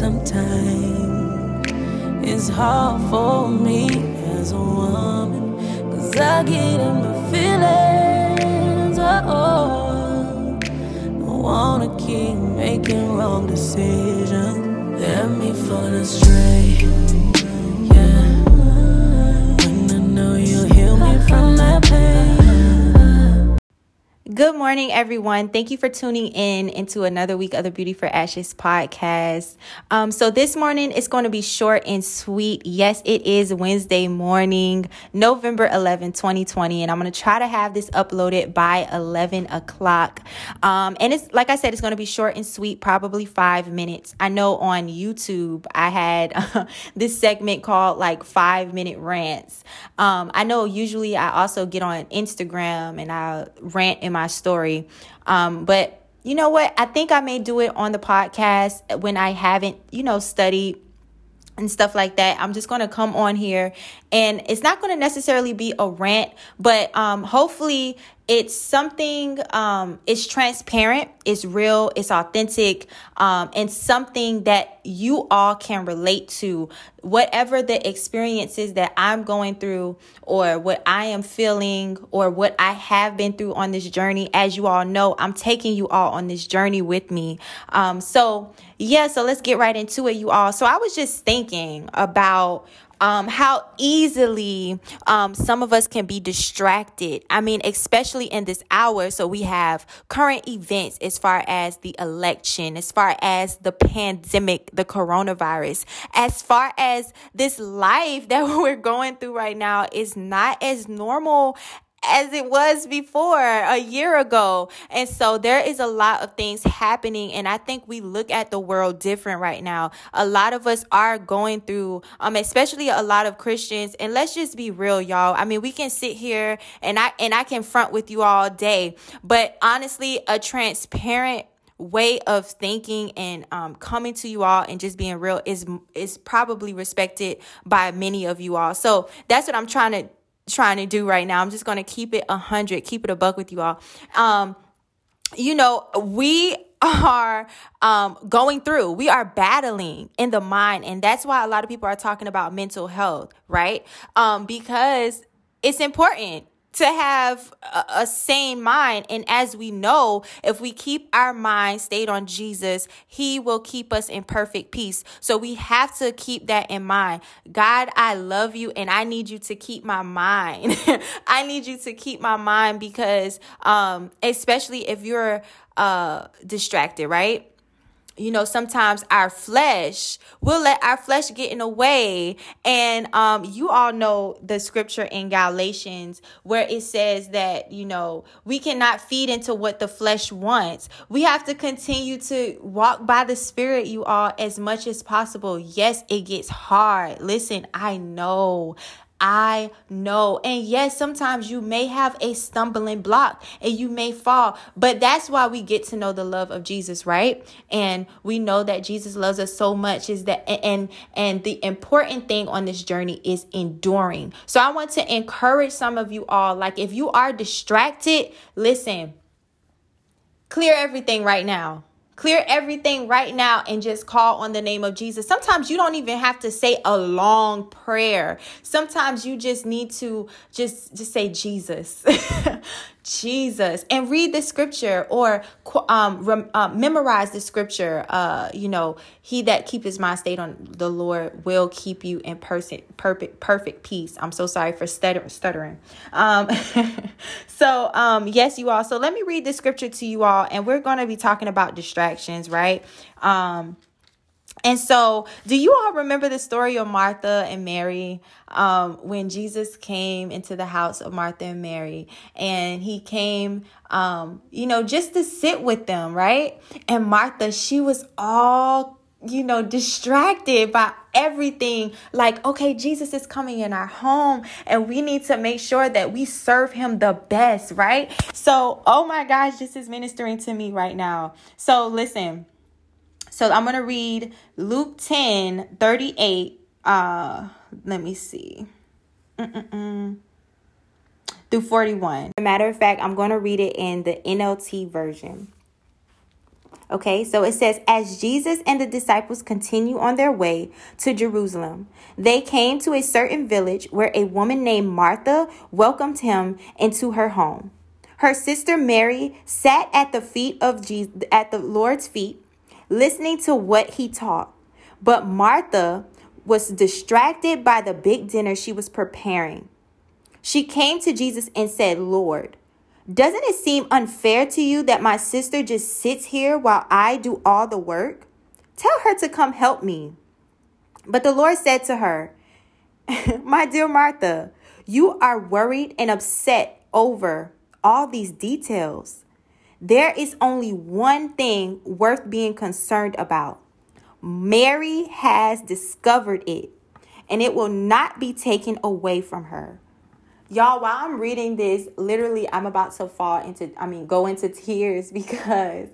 sometimes it's hard for me as a woman. Cause I get in my feelings. Oh, I wanna keep making wrong decisions. Let me fall astray. Good morning, everyone. Thank you for tuning in into another week of the Beauty for Ashes podcast. Um, so this morning is going to be short and sweet. Yes, it is Wednesday morning, November 11, 2020, and I'm going to try to have this uploaded by 11 o'clock. Um, and it's like I said, it's going to be short and sweet, probably five minutes. I know on YouTube I had this segment called like five minute rants. Um, I know usually I also get on Instagram and I rant in my story. Um, but you know what? I think I may do it on the podcast when I haven't, you know, studied and stuff like that. I'm just going to come on here and it's not going to necessarily be a rant, but um hopefully it's something um it's transparent, it's real, it's authentic, um and something that you all can relate to whatever the experiences that I'm going through or what I am feeling or what I have been through on this journey as you all know, I'm taking you all on this journey with me. Um so yeah, so let's get right into it you all. So I was just thinking about um, how easily um, some of us can be distracted. I mean, especially in this hour. So we have current events as far as the election, as far as the pandemic, the coronavirus, as far as this life that we're going through right now is not as normal as it was before a year ago. And so there is a lot of things happening and I think we look at the world different right now. A lot of us are going through um especially a lot of Christians and let's just be real y'all. I mean, we can sit here and I and I can front with you all day, but honestly, a transparent way of thinking and um, coming to you all and just being real is is probably respected by many of you all. So that's what I'm trying to trying to do right now. I'm just going to keep it a hundred, keep it a buck with you all. Um, you know, we are um, going through, we are battling in the mind. And that's why a lot of people are talking about mental health, right? Um, because it's important to have a, a, sane mind. And as we know, if we keep our mind stayed on Jesus, He will keep us in perfect peace. So we have to keep that in mind. God, I love you and I need you to keep my mind. I need you to keep my mind because, um, especially if you're uh distracted, right? You know sometimes our flesh will let our flesh get in the way. And um you all know the scripture in galatians where it says that you know we cannot feed into what the flesh wants. We have to continue to walk by the spirit you all as much as possible. Yes it gets hard. Listen i know I know. And yes, sometimes you may have a stumbling block and you may fall, but that's why we get to know the love of Jesus, right? And we know that Jesus loves us so much is that and and the important thing on this journey is enduring. So I want to encourage some of you all like if you are distracted, listen. Clear everything right now Clear everything right now and just call on the name of Jesus. Sometimes you don't even have to say a long prayer. Sometimes you just need to just just say Jesus. Jesus and read the scripture or um, rem, uh, memorize the scripture. Uh, you know, he that keep his mind stayed on the Lord will keep you in person, perfect, perfect peace. I'm so sorry for stutter, stuttering. Um, so, um, yes, you all. So let me read the scripture to you all, and we're going to be talking about distractions, right? Um, and so, do you all remember the story of Martha and Mary um, when Jesus came into the house of Martha and Mary? And he came, um, you know, just to sit with them, right? And Martha, she was all, you know, distracted by everything. Like, okay, Jesus is coming in our home, and we need to make sure that we serve him the best, right? So, oh my gosh, this is ministering to me right now. So, listen so I'm going to read Luke 10 38. Uh, let me see. Mm-mm-mm. Through 41. As a matter of fact, I'm going to read it in the NLT version. Okay, so it says, as Jesus and the disciples continue on their way to Jerusalem, they came to a certain village where a woman named Martha welcomed him into her home. Her sister Mary sat at the feet of Jesus, at the Lord's feet, listening to what he taught. But Martha was distracted by the big dinner she was preparing. She came to Jesus and said, Lord, doesn't it seem unfair to you that my sister just sits here while I do all the work? Tell her to come help me. But the Lord said to her, My dear Martha, you are worried and upset over all these details. There is only one thing worth being concerned about. Mary has discovered it, and it will not be taken away from her. Y'all, while I'm reading this, literally I'm about to fall into I mean go into tears because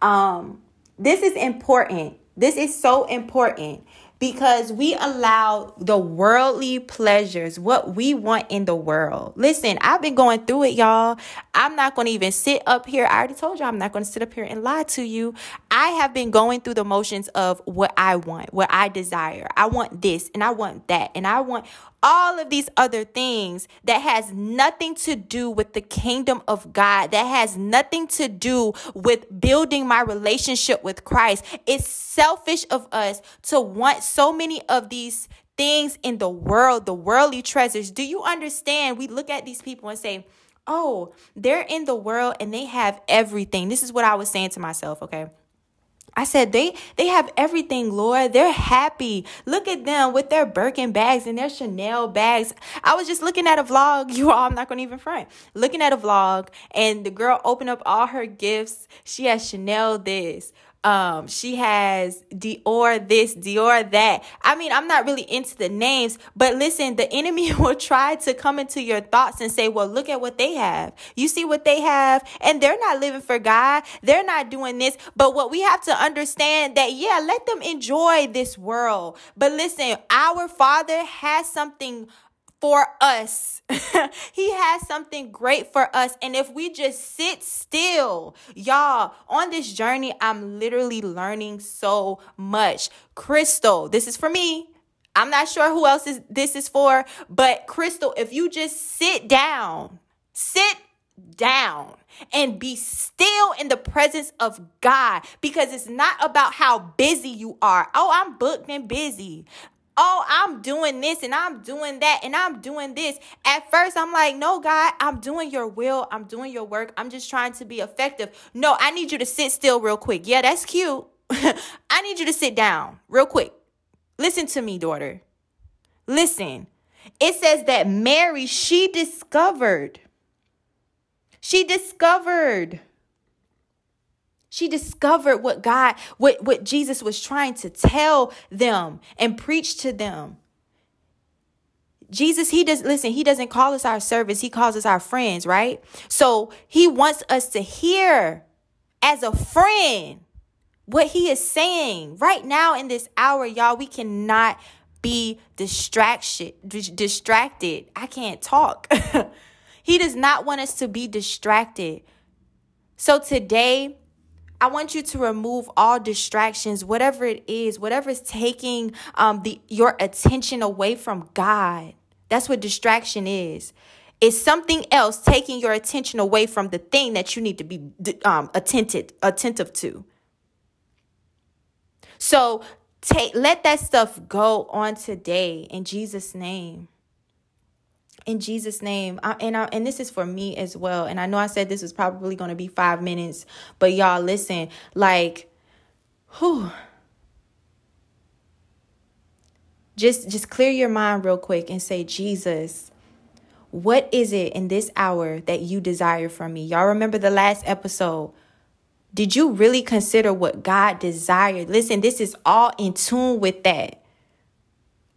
um this is important. This is so important because we allow the worldly pleasures, what we want in the world. Listen, I've been going through it, y'all. I'm not going to even sit up here. I already told you I'm not going to sit up here and lie to you. I have been going through the motions of what I want, what I desire. I want this and I want that and I want all of these other things that has nothing to do with the kingdom of God, that has nothing to do with building my relationship with Christ. It's selfish of us to want so many of these things in the world, the worldly treasures. Do you understand? We look at these people and say, oh, they're in the world and they have everything. This is what I was saying to myself, okay? I said they they have everything, Lord. They're happy. Look at them with their Birkin bags and their Chanel bags. I was just looking at a vlog. You all, I'm not gonna even front. Looking at a vlog, and the girl opened up all her gifts. She has Chanel this, um, she has Dior this, Dior that. I mean, I'm not really into the names, but listen, the enemy will try to come into your thoughts and say, well, look at what they have. You see what they have, and they're not living for God. They're not doing this. But what we have to understand that, yeah, let them enjoy this world. But listen, our Father has something for us. he has something great for us. And if we just sit still, y'all, on this journey, I'm literally learning so much. Christal, this is for me. I'm not sure who else is this is for, but Christal, if you just sit down, sit down and be still in the presence of God because it's not about how busy you are. Oh, I'm booked and busy oh, I'm doing this and I'm doing that and I'm doing this. At first, I'm like, no, God, I'm doing your will. I'm doing your work. I'm just trying to be effective. No, I need you to sit still real quick. Yeah, that's cute. I need you to sit down real quick. Listen to me, daughter. Listen. It says that Mary, she discovered. She discovered she discovered what God, what, what Jesus was trying to tell them and preach to them. Jesus, he does listen, he doesn't call us our servants, he calls us our friends, right? So he wants us to hear as a friend what he is saying. Right now in this hour, y'all, we cannot be distraction distracted. I can't talk. he does not want us to be distracted. So today, I want you to remove all distractions, whatever it is, whatever is taking um, the your attention away from God. That's what distraction is. It's something else taking your attention away from the thing that you need to be um, attentive attentive to. So take let that stuff go on today in Jesus' name in Jesus' name. I, and I, and this is for me as well. And I know I said this was probably going to be five minutes, but y'all listen, like, whew. Just just clear your mind real quick and say, Jesus, what is it in this hour that you desire from me? Y'all remember the last episode? Did you really consider what God desired? Listen, this is all in tune with that.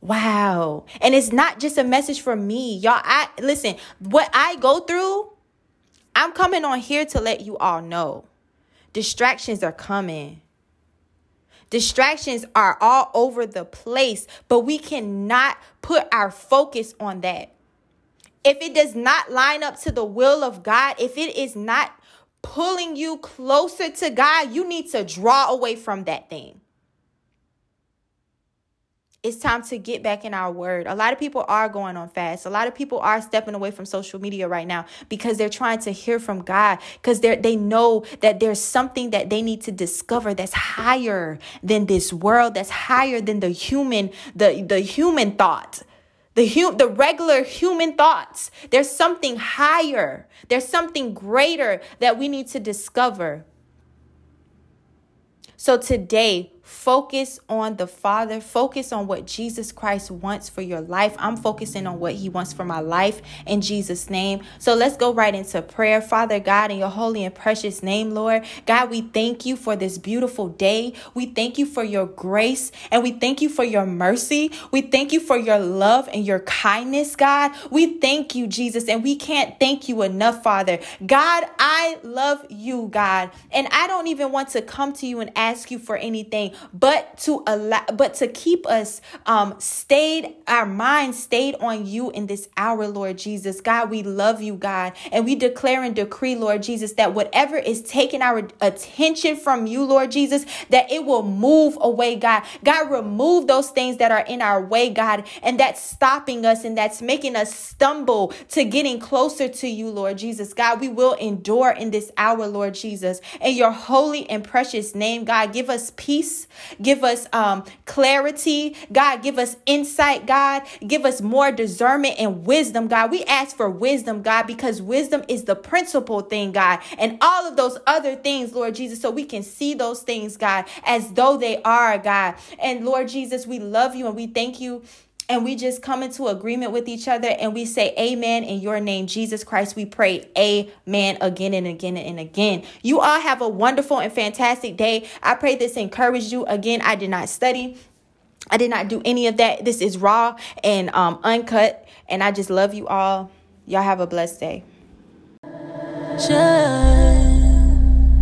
Wow. And it's not just a message for me. Y'all, I listen, what I go through, I'm coming on here to let you all know. Distractions are coming. Distractions are all over the place, but we cannot put our focus on that. If it does not line up to the will of God, if it is not pulling you closer to God, you need to draw away from that thing it's time to get back in our word. A lot of people are going on fast. A lot of people are stepping away from social media right now because they're trying to hear from God because they they know that there's something that they need to discover that's higher than this world, that's higher than the human the the human thought. The hu- the regular human thoughts. There's something higher. There's something greater that we need to discover. So today, Focus on the Father. Focus on what Jesus Christ wants for your life. I'm focusing on what He wants for my life in Jesus' name. So let's go right into prayer. Father God, in your holy and precious name, Lord. God, we thank you for this beautiful day. We thank you for your grace and we thank you for your mercy. We thank you for your love and your kindness, God. We thank you, Jesus, and we can't thank you enough, Father. God, I love you, God, and I don't even want to come to you and ask you for anything but to allow but to keep us um stayed our mind stayed on you in this hour lord jesus. God we love you god. And we declare and decree lord jesus that whatever is taking our attention from you lord jesus that it will move away god. God remove those things that are in our way god and that's stopping us and that's making us stumble to getting closer to you lord jesus. God we will endure in this hour lord jesus. In your holy and precious name god give us peace Give us um, clarity. God, give us insight, God. Give us more discernment and wisdom, God. We ask for wisdom, God, because wisdom is the principal thing, God. And all of those other things, Lord Jesus, so we can see those things, God, as though they are, God. And Lord Jesus, we love you and we thank you and we just come into agreement with each other and we say amen in your name jesus christ. We pray amen again and again and again. You all have a wonderful and fantastic day. I pray this encouraged you. Again i did not study. I did not do any of that. This is raw and um, uncut. And i just love you all. Y'all have a blessed day. Just